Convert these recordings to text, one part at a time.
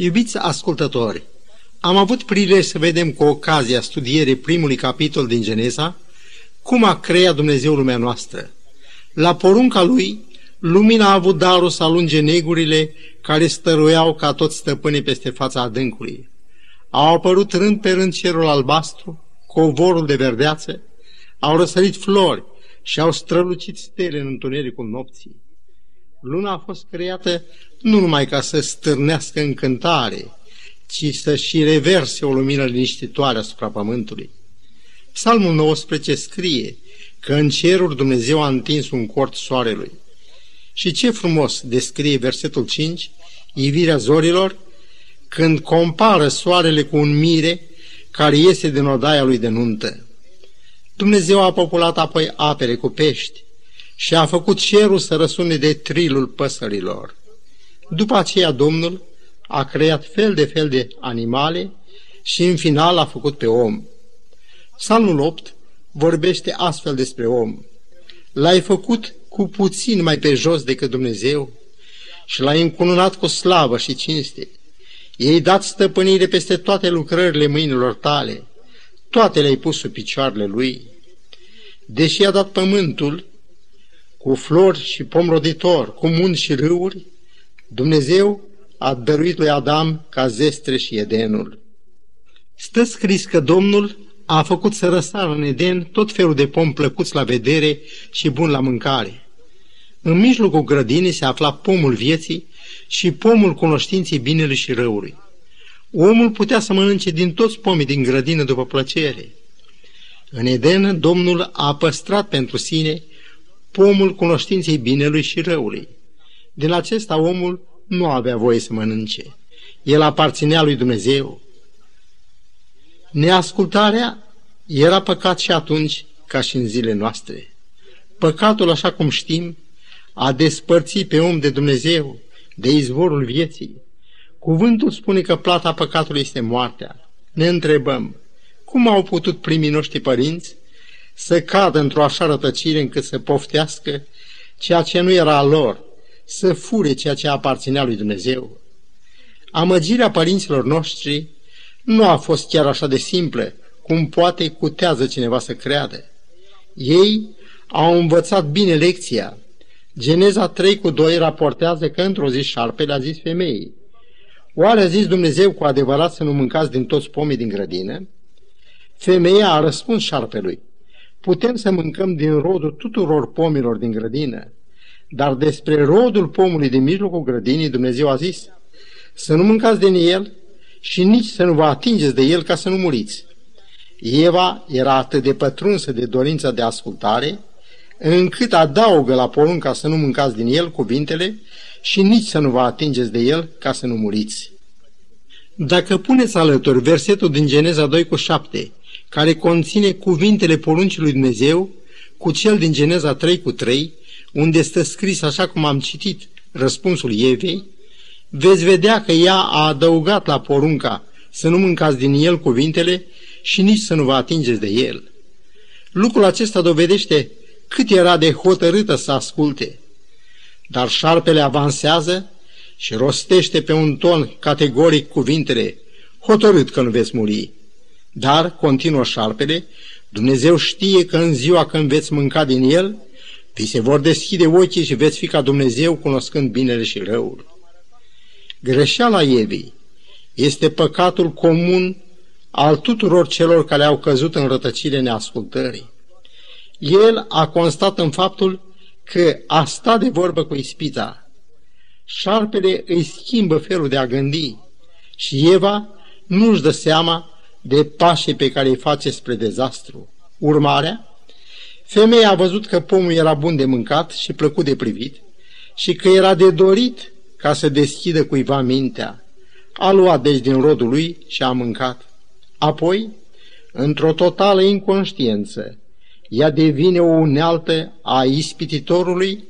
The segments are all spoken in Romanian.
Iubiți ascultători, am avut prilej să vedem cu ocazia studierii primului capitol din Geneza cum a creat Dumnezeu lumea noastră. La porunca lui, lumina a avut darul să alunge negurile care stăruiau ca toți stăpânii peste fața adâncului. Au apărut rând pe rând cerul albastru, covorul de verdeață, au răsărit flori și au strălucit stele în întunericul nopții. Luna a fost creată nu numai ca să stârnească încântare, ci să și reverse o lumină liniștitoare asupra pământului. Psalmul 19 scrie că în ceruri Dumnezeu a întins un cort soarelui. Și ce frumos descrie versetul 5, ivirea zorilor, când compară soarele cu un mire care iese din odaia lui de nuntă. Dumnezeu a populat apoi apele cu pești și a făcut cerul să răsune de trilul păsărilor. După aceea Domnul a creat fel de fel de animale și în final a făcut pe om. Psalmul 8 vorbește astfel despre om. L-ai făcut cu puțin mai pe jos decât Dumnezeu și l-ai încununat cu slavă și cinste. Ei dat stăpânire peste toate lucrările mâinilor tale, toate le-ai pus sub picioarele lui. Deși a dat pământul, cu flori și pom roditor, cu munți și râuri, Dumnezeu a dăruit lui Adam ca zestre și Edenul. Stă scris că Domnul a făcut să răsară în Eden tot felul de pom plăcuți la vedere și bun la mâncare. În mijlocul grădinii se afla pomul vieții și pomul cunoștinței binelui și răului. Omul putea să mănânce din toți pomii din grădină după plăcere. În Eden, Domnul a păstrat pentru sine pomul cunoștinței binelui și răului. Din acesta omul nu avea voie să mănânce. El aparținea lui Dumnezeu. Neascultarea era păcat și atunci ca și în zile noastre. Păcatul, așa cum știm, a despărțit pe om de Dumnezeu, de izvorul vieții. Cuvântul spune că plata păcatului este moartea. Ne întrebăm, cum au putut primii noștri părinți să cadă într-o așa rătăcire încât să poftească ceea ce nu era a lor, să fure ceea ce aparținea lui Dumnezeu. Amăgirea părinților noștri nu a fost chiar așa de simplă, cum poate cutează cineva să creadă. Ei au învățat bine lecția. Geneza 3 cu 2 raportează că într-o zi șarpele a zis femeii, Oare a zis Dumnezeu cu adevărat să nu mâncați din toți pomii din grădină? Femeia a răspuns șarpelui, putem să mâncăm din rodul tuturor pomilor din grădină, dar despre rodul pomului din mijlocul grădinii Dumnezeu a zis, să nu mâncați din el și nici să nu vă atingeți de el ca să nu muriți. Eva era atât de pătrunsă de dorința de ascultare, încât adaugă la porunca să nu mâncați din el cuvintele și nici să nu vă atingeți de el ca să nu muriți. Dacă puneți alături versetul din Geneza 2 cu 7, care conține cuvintele poruncii lui Dumnezeu, cu cel din Geneza 3 cu 3, unde stă scris așa cum am citit răspunsul Evei, veți vedea că ea a adăugat la porunca să nu mâncați din el cuvintele și nici să nu vă atingeți de el. Lucrul acesta dovedește cât era de hotărâtă să asculte. Dar șarpele avansează și rostește pe un ton categoric cuvintele, hotărât că nu veți muri. Dar, continuă șarpele, Dumnezeu știe că în ziua când veți mânca din el, vi se vor deschide ochii și veți fi ca Dumnezeu cunoscând binele și răul. Greșeala Evei este păcatul comun al tuturor celor care au căzut în rătăcire neascultării. El a constat în faptul că a sta de vorbă cu ispita. Șarpele îi schimbă felul de a gândi și Eva nu-și dă seama de pașii pe care îi face spre dezastru. Urmarea? Femeia a văzut că pomul era bun de mâncat și plăcut de privit și că era de dorit ca să deschidă cuiva mintea. A luat deci din rodul lui și a mâncat. Apoi, într-o totală inconștiență, ea devine o unealtă a ispititorului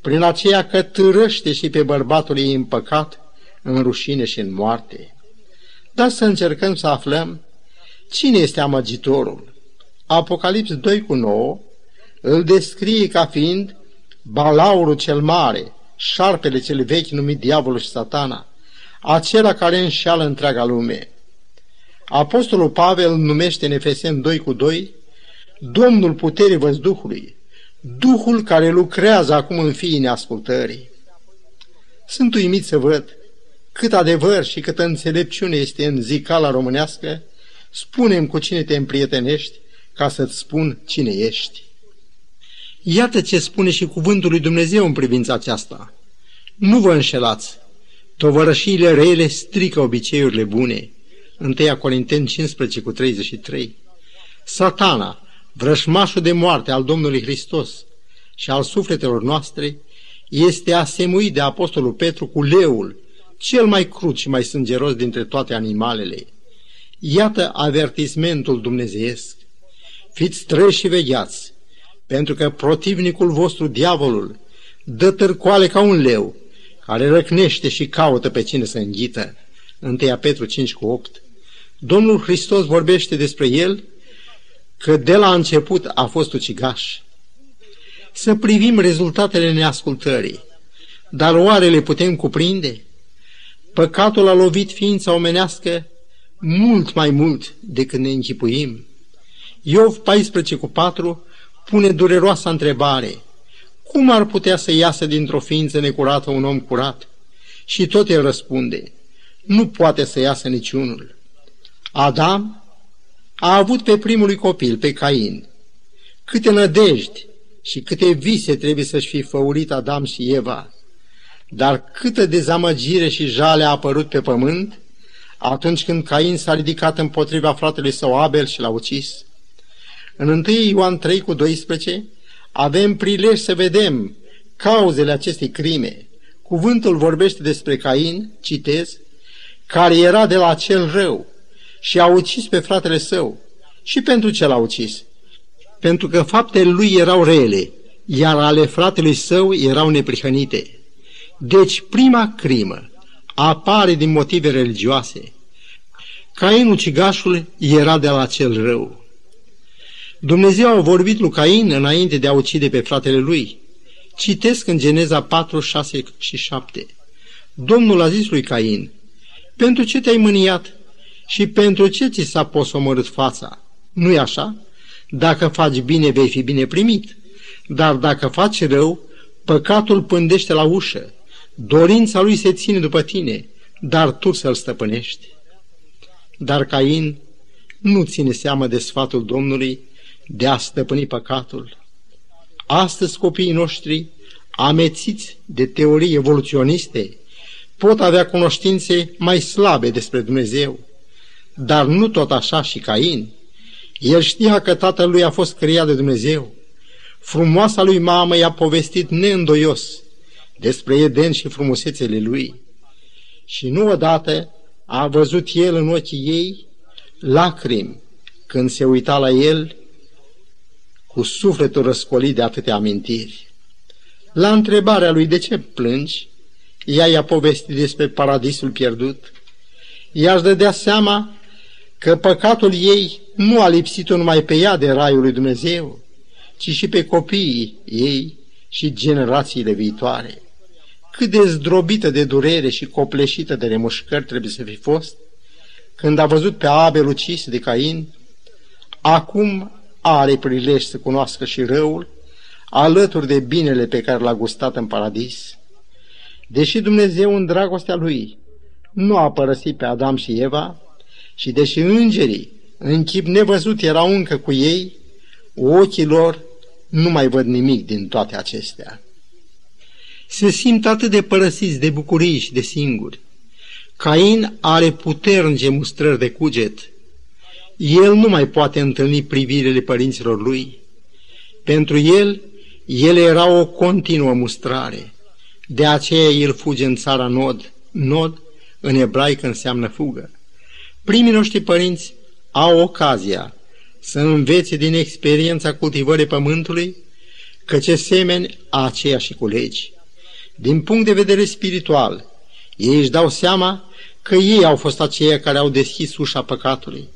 prin aceea că târăște și pe bărbatul ei împăcat în rușine și în moarte. Dar să încercăm să aflăm cine este amăgitorul. Apocalips 2 cu 9 îl descrie ca fiind balaurul cel mare, șarpele cel vechi numit diavolul și satana, acela care înșeală întreaga lume. Apostolul Pavel numește în Efesen 2 cu 2 Domnul puterii văzduhului, Duhul care lucrează acum în fiii neascultării. Sunt uimit să văd cât adevăr și câtă înțelepciune este în zicala românească, spunem cu cine te împrietenești ca să-ți spun cine ești. Iată ce spune și cuvântul lui Dumnezeu în privința aceasta. Nu vă înșelați. Tovărășiile rele strică obiceiurile bune. 1 Corinteni 15 cu 33. Satana, vrășmașul de moarte al Domnului Hristos și al sufletelor noastre, este asemuit de Apostolul Petru cu leul, cel mai crud și mai sângeros dintre toate animalele. Iată avertismentul dumnezeiesc. Fiți treși și vegheați, pentru că protivnicul vostru, diavolul, dă târcoale ca un leu, care răcnește și caută pe cine să înghită. 1 Petru 5 cu 8. Domnul Hristos vorbește despre el că de la început a fost ucigaș. Să privim rezultatele neascultării, dar oare le putem cuprinde? Păcatul a lovit ființa omenească mult mai mult decât ne închipuim. Iov 14 cu 4 pune dureroasa întrebare. Cum ar putea să iasă dintr-o ființă necurată un om curat? Și tot el răspunde. Nu poate să iasă niciunul. Adam a avut pe primul copil, pe Cain. Câte nădejdi și câte vise trebuie să-și fi făurit Adam și Eva. Dar câtă dezamăgire și jale a apărut pe pământ atunci când Cain s-a ridicat împotriva fratelui său Abel și l-a ucis. În 1 Ioan 3 cu 12 avem prilej să vedem cauzele acestei crime. Cuvântul vorbește despre Cain, citez, care era de la cel rău și a ucis pe fratele său. Și pentru ce l-a ucis? Pentru că faptele lui erau rele, iar ale fratelui său erau neprihănite. Deci prima crimă apare din motive religioase. Cain ucigașul era de la cel rău. Dumnezeu a vorbit lui Cain înainte de a ucide pe fratele lui. Citesc în Geneza 4, 6 și 7. Domnul a zis lui Cain, pentru ce te-ai mâniat și pentru ce ți s-a posomorât fața? Nu-i așa? Dacă faci bine, vei fi bine primit. Dar dacă faci rău, păcatul pândește la ușă Dorința lui se ține după tine, dar tu să-l stăpânești. Dar Cain nu ține seamă de sfatul Domnului de a stăpâni păcatul. Astăzi copiii noștri, amețiți de teorii evoluționiste, pot avea cunoștințe mai slabe despre Dumnezeu, dar nu tot așa și Cain. El știa că tatăl lui a fost creat de Dumnezeu. Frumoasa lui mamă i-a povestit neîndoios despre Eden și frumusețele lui. Și nu odată a văzut el în ochii ei lacrimi când se uita la el cu sufletul răscolit de atâtea amintiri. La întrebarea lui de ce plângi, ea i-a povestit despre paradisul pierdut. Ea își dădea seama că păcatul ei nu a lipsit numai pe ea de raiul lui Dumnezeu, ci și pe copiii ei și generațiile viitoare cât de zdrobită de durere și copleșită de remușcări trebuie să fi fost, când a văzut pe Abel ucis de Cain, acum are prilej să cunoască și răul, alături de binele pe care l-a gustat în paradis. Deși Dumnezeu în dragostea Lui nu a părăsit pe Adam și Eva, și deși îngerii în chip nevăzut erau încă cu ei, ochii lor nu mai văd nimic din toate acestea se simt atât de părăsiți de bucurii și de singuri. Cain are puternice mustrări de cuget. El nu mai poate întâlni privirile părinților lui. Pentru el, ele erau o continuă mustrare. De aceea el fuge în țara Nod. Nod, în ebraică, înseamnă fugă. Primii noștri părinți au ocazia să învețe din experiența cultivării pământului că ce semeni aceea și culegi. Din punct de vedere spiritual, ei își dau seama că ei au fost aceia care au deschis ușa păcatului.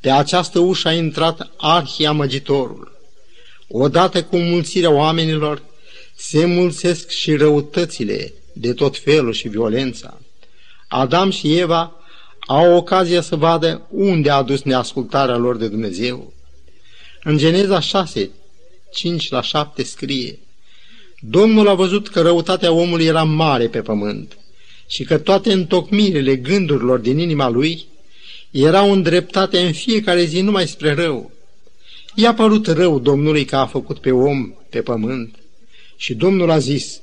Pe această ușă a intrat arhiamăgitorul. Odată cu mulțirea oamenilor, se mulțesc și răutățile de tot felul și violența. Adam și Eva au ocazia să vadă unde a dus neascultarea lor de Dumnezeu. În Geneza 6, 5 la 7 scrie Domnul a văzut că răutatea omului era mare pe pământ și că toate întocmirile gândurilor din inima lui erau îndreptate în fiecare zi numai spre rău. I-a părut rău Domnului că a făcut pe om pe pământ și Domnul a zis,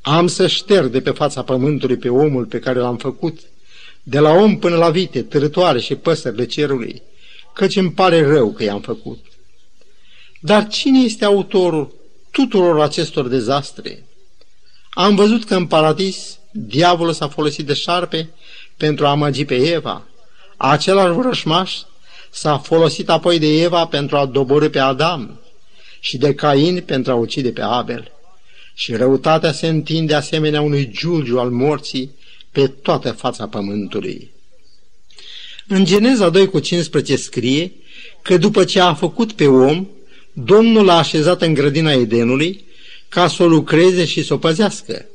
am să șterg de pe fața pământului pe omul pe care l-am făcut, de la om până la vite, târătoare și păsările cerului, căci îmi pare rău că i-am făcut. Dar cine este autorul tuturor acestor dezastre? Am văzut că în paradis diavolul s-a folosit de șarpe pentru a amăgi pe Eva. Același vrășmaș s-a folosit apoi de Eva pentru a doborâ pe Adam și de Cain pentru a ucide pe Abel. Și răutatea se întinde asemenea unui giulgiu al morții pe toată fața pământului. În Geneza 2 cu 15 scrie că după ce a făcut pe om, Domnul l-a așezat în grădina Edenului ca să o lucreze și să o păzească.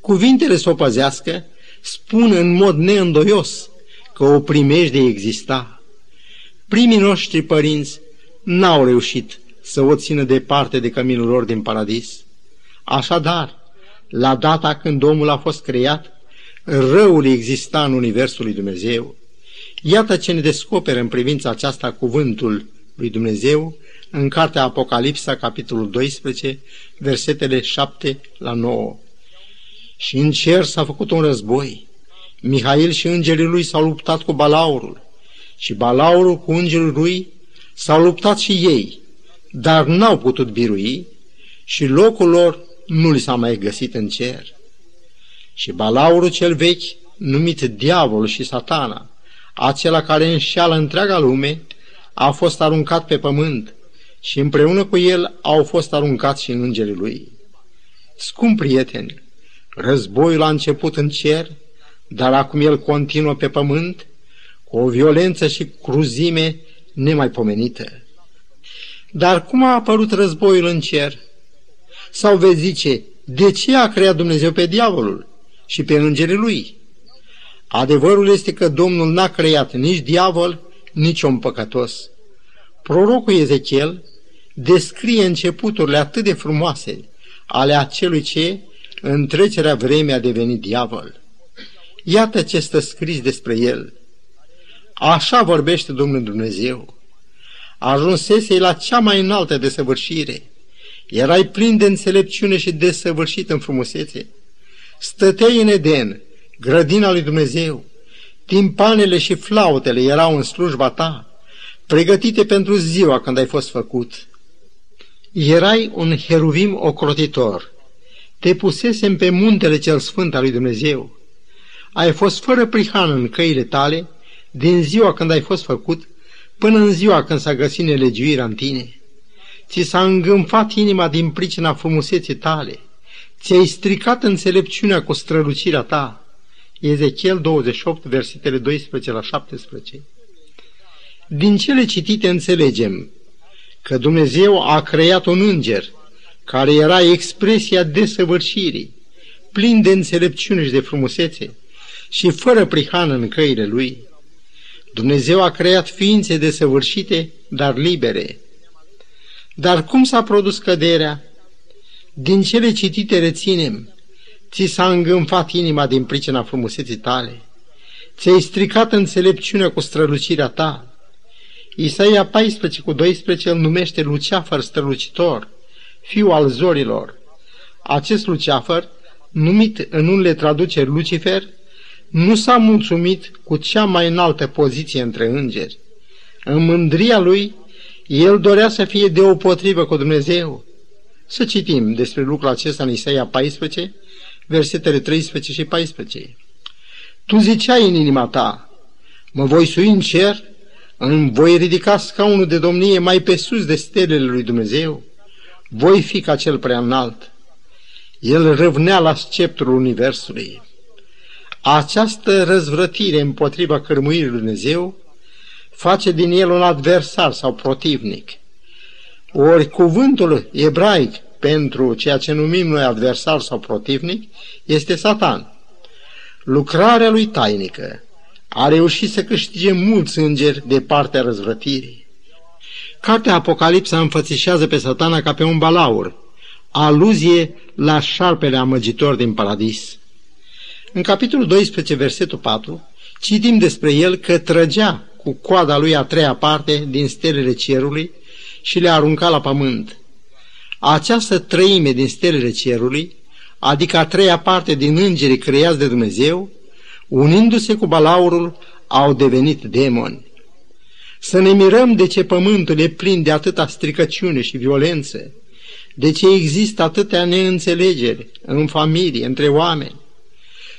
Cuvintele să o păzească spun în mod neîndoios că o de exista. Primii noștri părinți n-au reușit să o țină departe de căminul lor din paradis. Așadar, la data când omul a fost creat, răul exista în Universul lui Dumnezeu. Iată ce ne descoperă în privința aceasta cuvântul lui Dumnezeu în cartea Apocalipsa, capitolul 12, versetele 7 la 9. Și în cer s-a făcut un război. Mihail și îngerii lui s-au luptat cu balaurul și balaurul cu îngerul lui s-au luptat și ei, dar n-au putut birui și locul lor nu li s-a mai găsit în cer. Și balaurul cel vechi, numit diavol și satana, acela care înșeală întreaga lume, a fost aruncat pe pământ și împreună cu el au fost aruncați și în îngerii lui. Scump prieteni, războiul a început în cer, dar acum el continuă pe pământ cu o violență și cruzime nemaipomenită. Dar cum a apărut războiul în cer? Sau veți zice, de ce a creat Dumnezeu pe diavolul și pe îngerii lui? Adevărul este că Domnul n-a creat nici diavol, nici om păcătos. Prorocul Ezechiel descrie începuturile atât de frumoase ale acelui ce, în trecerea vremii, a devenit diavol. Iată ce stă scris despre el. Așa vorbește Domnul Dumnezeu. Ajunsese la cea mai înaltă desăvârșire. Erai plin de înțelepciune și desăvârșit în frumusețe. Stăteai în Eden, grădina lui Dumnezeu. Timpanele și flautele erau în slujba ta, pregătite pentru ziua când ai fost făcut. Erai un heruvim ocrotitor. Te pusesem pe muntele cel sfânt al lui Dumnezeu. Ai fost fără prihan în căile tale din ziua când ai fost făcut până în ziua când s-a găsit nelegiuirea în tine. Ți s-a îngânfat inima din pricina frumuseții tale. Ți-ai stricat înțelepciunea cu strălucirea ta. Ezechiel 28, versetele 12 la 17. Din cele citite înțelegem că Dumnezeu a creat un înger care era expresia desăvârșirii, plin de înțelepciune și de frumusețe și fără prihană în căile lui. Dumnezeu a creat ființe desăvârșite, dar libere. Dar cum s-a produs căderea? Din cele citite reținem, ți s-a îngânfat inima din pricina frumuseții tale, ți-ai stricat înțelepciunea cu strălucirea ta, Isaia 14 cu 12 îl numește Luceafăr strălucitor, fiul al zorilor. Acest Luceafăr, numit în unele traduceri Lucifer, nu s-a mulțumit cu cea mai înaltă poziție între îngeri. În mândria lui, el dorea să fie deopotrivă cu Dumnezeu. Să citim despre lucrul acesta în Isaia 14, versetele 13 și 14. Tu ziceai în inima ta, mă voi sui în cer îmi voi ridica scaunul de domnie mai pe sus de stelele lui Dumnezeu. Voi fi ca cel prea înalt. El râvnea la sceptrul Universului. Această răzvrătire împotriva cărmuirii lui Dumnezeu face din el un adversar sau protivnic. Ori cuvântul ebraic pentru ceea ce numim noi adversar sau protivnic este Satan. lucrarea lui tainică a reușit să câștige mulți îngeri de partea răzvrătirii. Cartea Apocalipsa înfățișează pe satana ca pe un balaur, aluzie la șarpele amăgitor din paradis. În capitolul 12, versetul 4, citim despre el că trăgea cu coada lui a treia parte din stelele cerului și le arunca la pământ. Această trăime din stelele cerului, adică a treia parte din îngerii creați de Dumnezeu, unindu-se cu balaurul, au devenit demoni. Să ne mirăm de ce pământul e plin de atâta stricăciune și violență, de ce există atâtea neînțelegeri în familie, între oameni.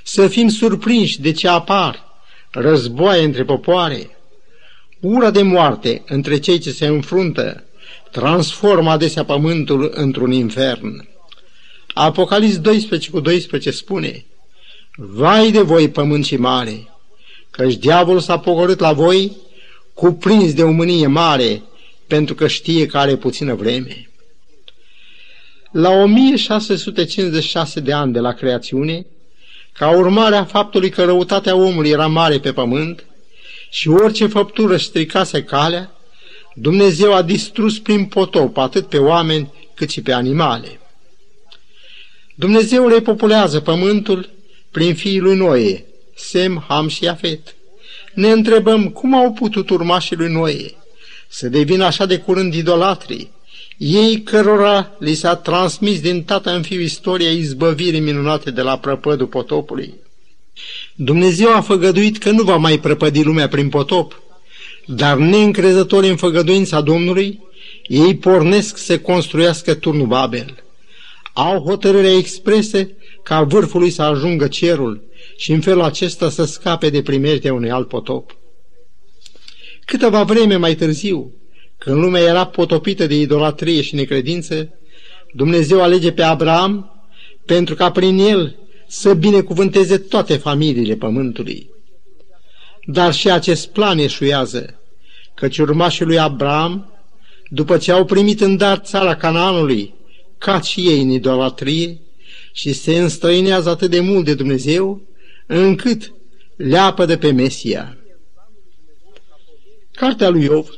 Să fim surprinși de ce apar războaie între popoare. Ura de moarte între cei ce se înfruntă transformă adesea pământul într-un infern. Apocalips 12 cu 12 spune, Vai de voi, pământ și mare, căci diavolul s-a pogorât la voi, cuprins de o mânie mare, pentru că știe că are puțină vreme. La 1656 de ani de la creațiune, ca urmare a faptului că răutatea omului era mare pe pământ și orice făptură stricase calea, Dumnezeu a distrus prin potop atât pe oameni cât și pe animale. Dumnezeu repopulează pământul prin fiii lui Noe, Sem, Ham și Afet. Ne întrebăm cum au putut urmașii lui Noe să devină așa de curând idolatrii, ei cărora li s-a transmis din tată în fiu istoria izbăvirii minunate de la prăpădul potopului. Dumnezeu a făgăduit că nu va mai prăpădi lumea prin potop, dar neîncrezători în făgăduința Domnului, ei pornesc să construiască turnul Babel. Au hotărârea exprese ca vârful lui să ajungă cerul și în felul acesta să scape de primejdea unui alt potop. Câteva vreme mai târziu, când lumea era potopită de idolatrie și necredință, Dumnezeu alege pe Abraham pentru ca prin el să binecuvânteze toate familiile pământului. Dar și acest plan eșuează, căci urmașii lui Abraham, după ce au primit în dar țara Canaanului, ca și ei în idolatrie, și se înstrăinează atât de mult de Dumnezeu, încât leapă de pe Mesia. Cartea lui Iov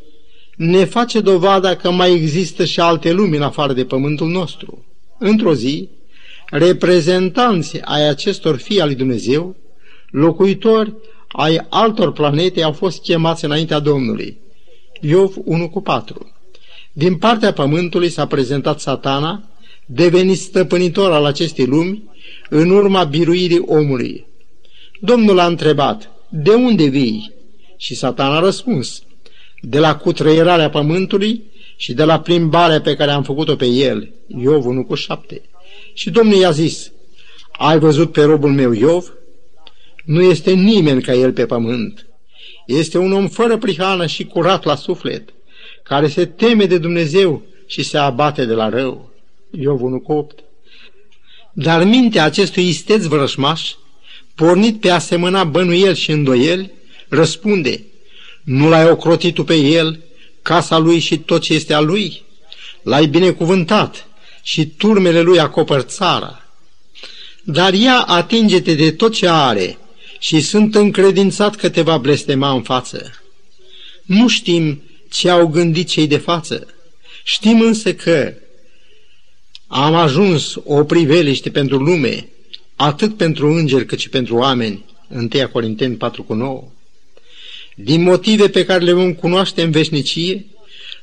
ne face dovada că mai există și alte lumi în afară de pământul nostru. Într-o zi, reprezentanți ai acestor fii al lui Dumnezeu, locuitori ai altor planete au fost chemați înaintea Domnului. Iov 1 cu 4. Din partea pământului s-a prezentat satana, devenit stăpânitor al acestei lumi, în urma biruirii omului. Domnul a întrebat, de unde vii? Și satana a răspuns, de la cutreierarea pământului și de la plimbarea pe care am făcut-o pe el, Iov 1 cu 7. Și Domnul i-a zis, ai văzut pe robul meu Iov? Nu este nimeni ca el pe pământ. Este un om fără prihană și curat la suflet, care se teme de Dumnezeu și se abate de la rău. Iov 1 cu 8. Dar mintea acestui isteț vrășmaș, pornit pe asemăna bănuiel și îndoiel, răspunde – nu l-ai ocrotit tu pe el, casa lui și tot ce este a lui? L-ai binecuvântat și turmele lui acopăr țara. Dar ea atinge-te de tot ce are și sunt încredințat că te va blestema în față. Nu știm ce au gândit cei de față. Știm însă că am ajuns o priveliște pentru lume, atât pentru îngeri cât și pentru oameni. 1 Corinteni 4 cu 9 din motive pe care le vom cunoaște în veșnicie,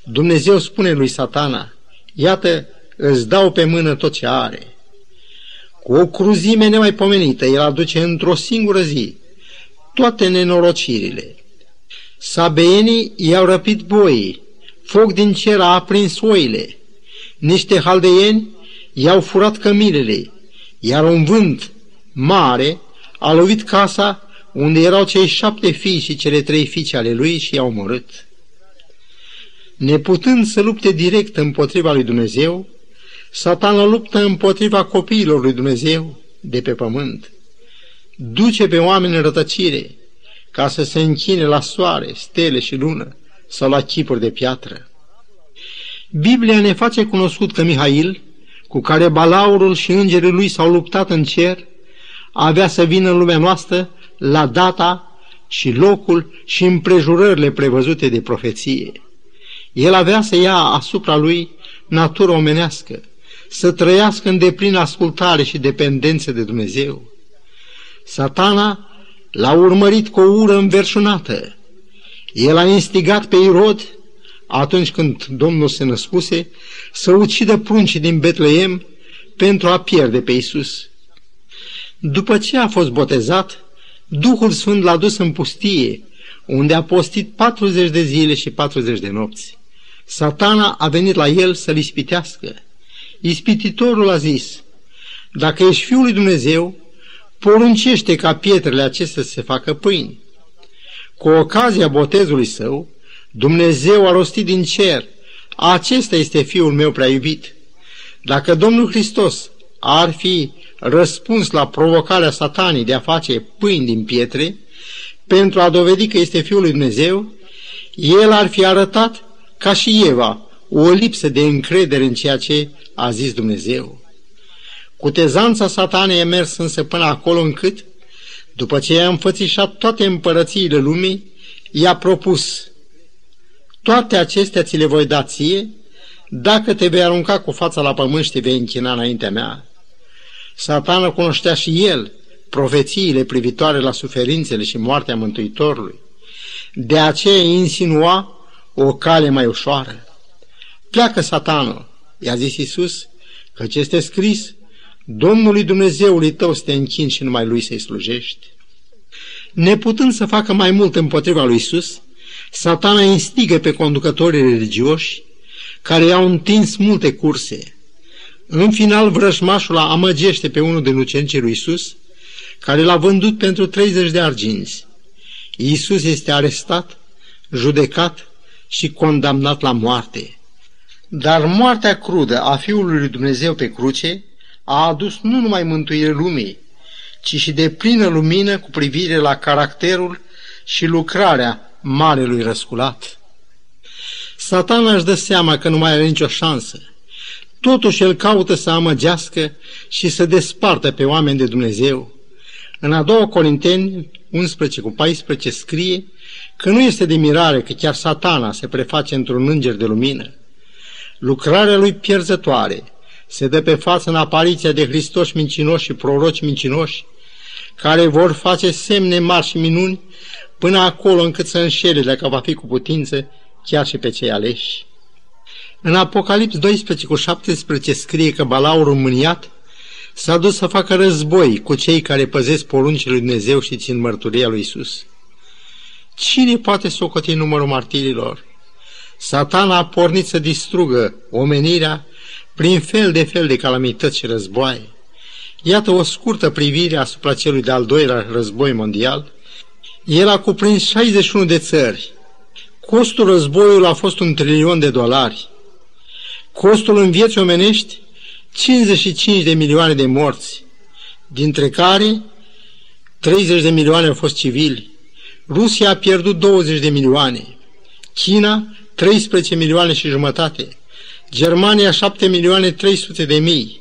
Dumnezeu spune lui satana, iată, îți dau pe mână tot ce are. Cu o cruzime nemaipomenită, el aduce într-o singură zi toate nenorocirile. Sabeenii i-au răpit boii, foc din cer a aprins oile, niște haldeieni i-au furat cămilele, iar un vânt mare a lovit casa unde erau cei șapte fii și cele trei fiice ale lui și i-au omorât. Neputând să lupte direct împotriva lui Dumnezeu, satana luptă împotriva copiilor lui Dumnezeu de pe pământ. Duce pe oameni în rătăcire ca să se închine la soare, stele și lună sau la chipuri de piatră. Biblia ne face cunoscut că Mihail, cu care balaurul și îngerii lui s-au luptat în cer, avea să vină în lumea noastră la data și locul și împrejurările prevăzute de profeție. El avea să ia asupra lui natură omenească, să trăiască în deplină ascultare și dependență de Dumnezeu. Satana l-a urmărit cu o ură înverșunată. El a instigat pe Irod, atunci când Domnul se născuse, să ucidă pruncii din Betleem pentru a pierde pe Isus. După ce a fost botezat, Duhul Sfânt l-a dus în pustie, unde a postit 40 de zile și 40 de nopți. Satana a venit la el să-l ispitească. Ispititorul a zis, dacă ești Fiul lui Dumnezeu, poruncește ca pietrele acestea să se facă pâini. Cu ocazia botezului său, Dumnezeu a rostit din cer, acesta este Fiul meu prea iubit. Dacă Domnul Hristos ar fi răspuns la provocarea satanii de a face pâini din pietre, pentru a dovedi că este Fiul lui Dumnezeu, el ar fi arătat, ca și Eva, o lipsă de încredere în ceea ce a zis Dumnezeu. Cutezanța satanei a mers însă până acolo încât, după ce i-a înfățișat toate împărățiile lumii, i-a propus, toate acestea ți le voi da ție, dacă te vei arunca cu fața la pământ și te vei închina înaintea mea. Satana cunoștea și el profețiile privitoare la suferințele și moartea Mântuitorului. De aceea insinua o cale mai ușoară. Pleacă satanul, i-a zis Iisus, căci este scris, Domnului Dumnezeului tău să te închin și numai lui să-i slujești. Neputând să facă mai mult împotriva lui Iisus, satana instigă pe conducătorii religioși care i-au întins multe curse. În final, vrășmașul amăgește pe unul din ucenicii lui Iisus, care l-a vândut pentru 30 de arginți. Iisus este arestat, judecat și condamnat la moarte. Dar moartea crudă a Fiului lui Dumnezeu pe cruce a adus nu numai mântuire lumii, ci și de plină lumină cu privire la caracterul și lucrarea Marelui Răsculat. Satana își dă seama că nu mai are nicio șansă. Totuși el caută să amăgească și să despartă pe oameni de Dumnezeu. În a doua Corinteni 11 cu 14 scrie că nu este de mirare că chiar satana se preface într-un înger de lumină. Lucrarea lui pierzătoare se dă pe față în apariția de Hristoși mincinoși și proroci mincinoși, care vor face semne mari și minuni până acolo încât să înșele, dacă va fi cu putință, chiar și pe cei aleși. În Apocalips 12 cu 17 scrie că Balaurul mâniat s-a dus să facă război cu cei care păzesc poruncile lui Dumnezeu și țin mărturia lui Isus. Cine poate socoti numărul martirilor? Satana a pornit să distrugă omenirea prin fel de fel de calamități și războaie. Iată o scurtă privire asupra celui de-al doilea război mondial. El a cuprins 61 de țări. Costul războiului a fost un trilion de dolari. Costul în vieți omenești 55 de milioane de morți, dintre care 30 de milioane au fost civili. Rusia a pierdut 20 de milioane, China 13 milioane și jumătate, Germania 7 milioane 300 de mii,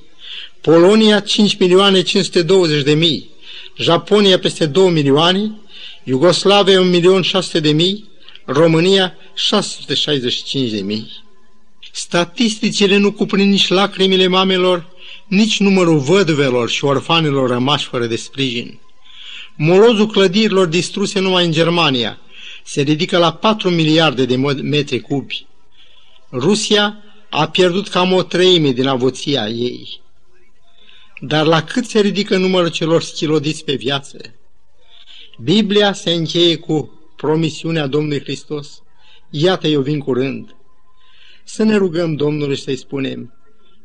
Polonia 5 milioane 520 de mii, Japonia peste 2 milioane, Iugoslavia 1 milion 600 de mii, România 665 de mii. Statisticile nu cuprind nici lacrimile mamelor, nici numărul văduvelor și orfanelor rămași fără de sprijin. Molozul clădirilor distruse numai în Germania se ridică la 4 miliarde de metri cubi. Rusia a pierdut cam o treime din avuția ei. Dar la cât se ridică numărul celor schilodiți pe viață? Biblia se încheie cu promisiunea Domnului Hristos. Iată, eu vin curând să ne rugăm Domnului și să-i spunem,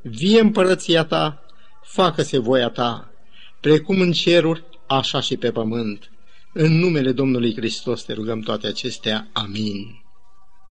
vie împărăția ta, facă-se voia ta, precum în ceruri, așa și pe pământ. În numele Domnului Hristos te rugăm toate acestea. Amin.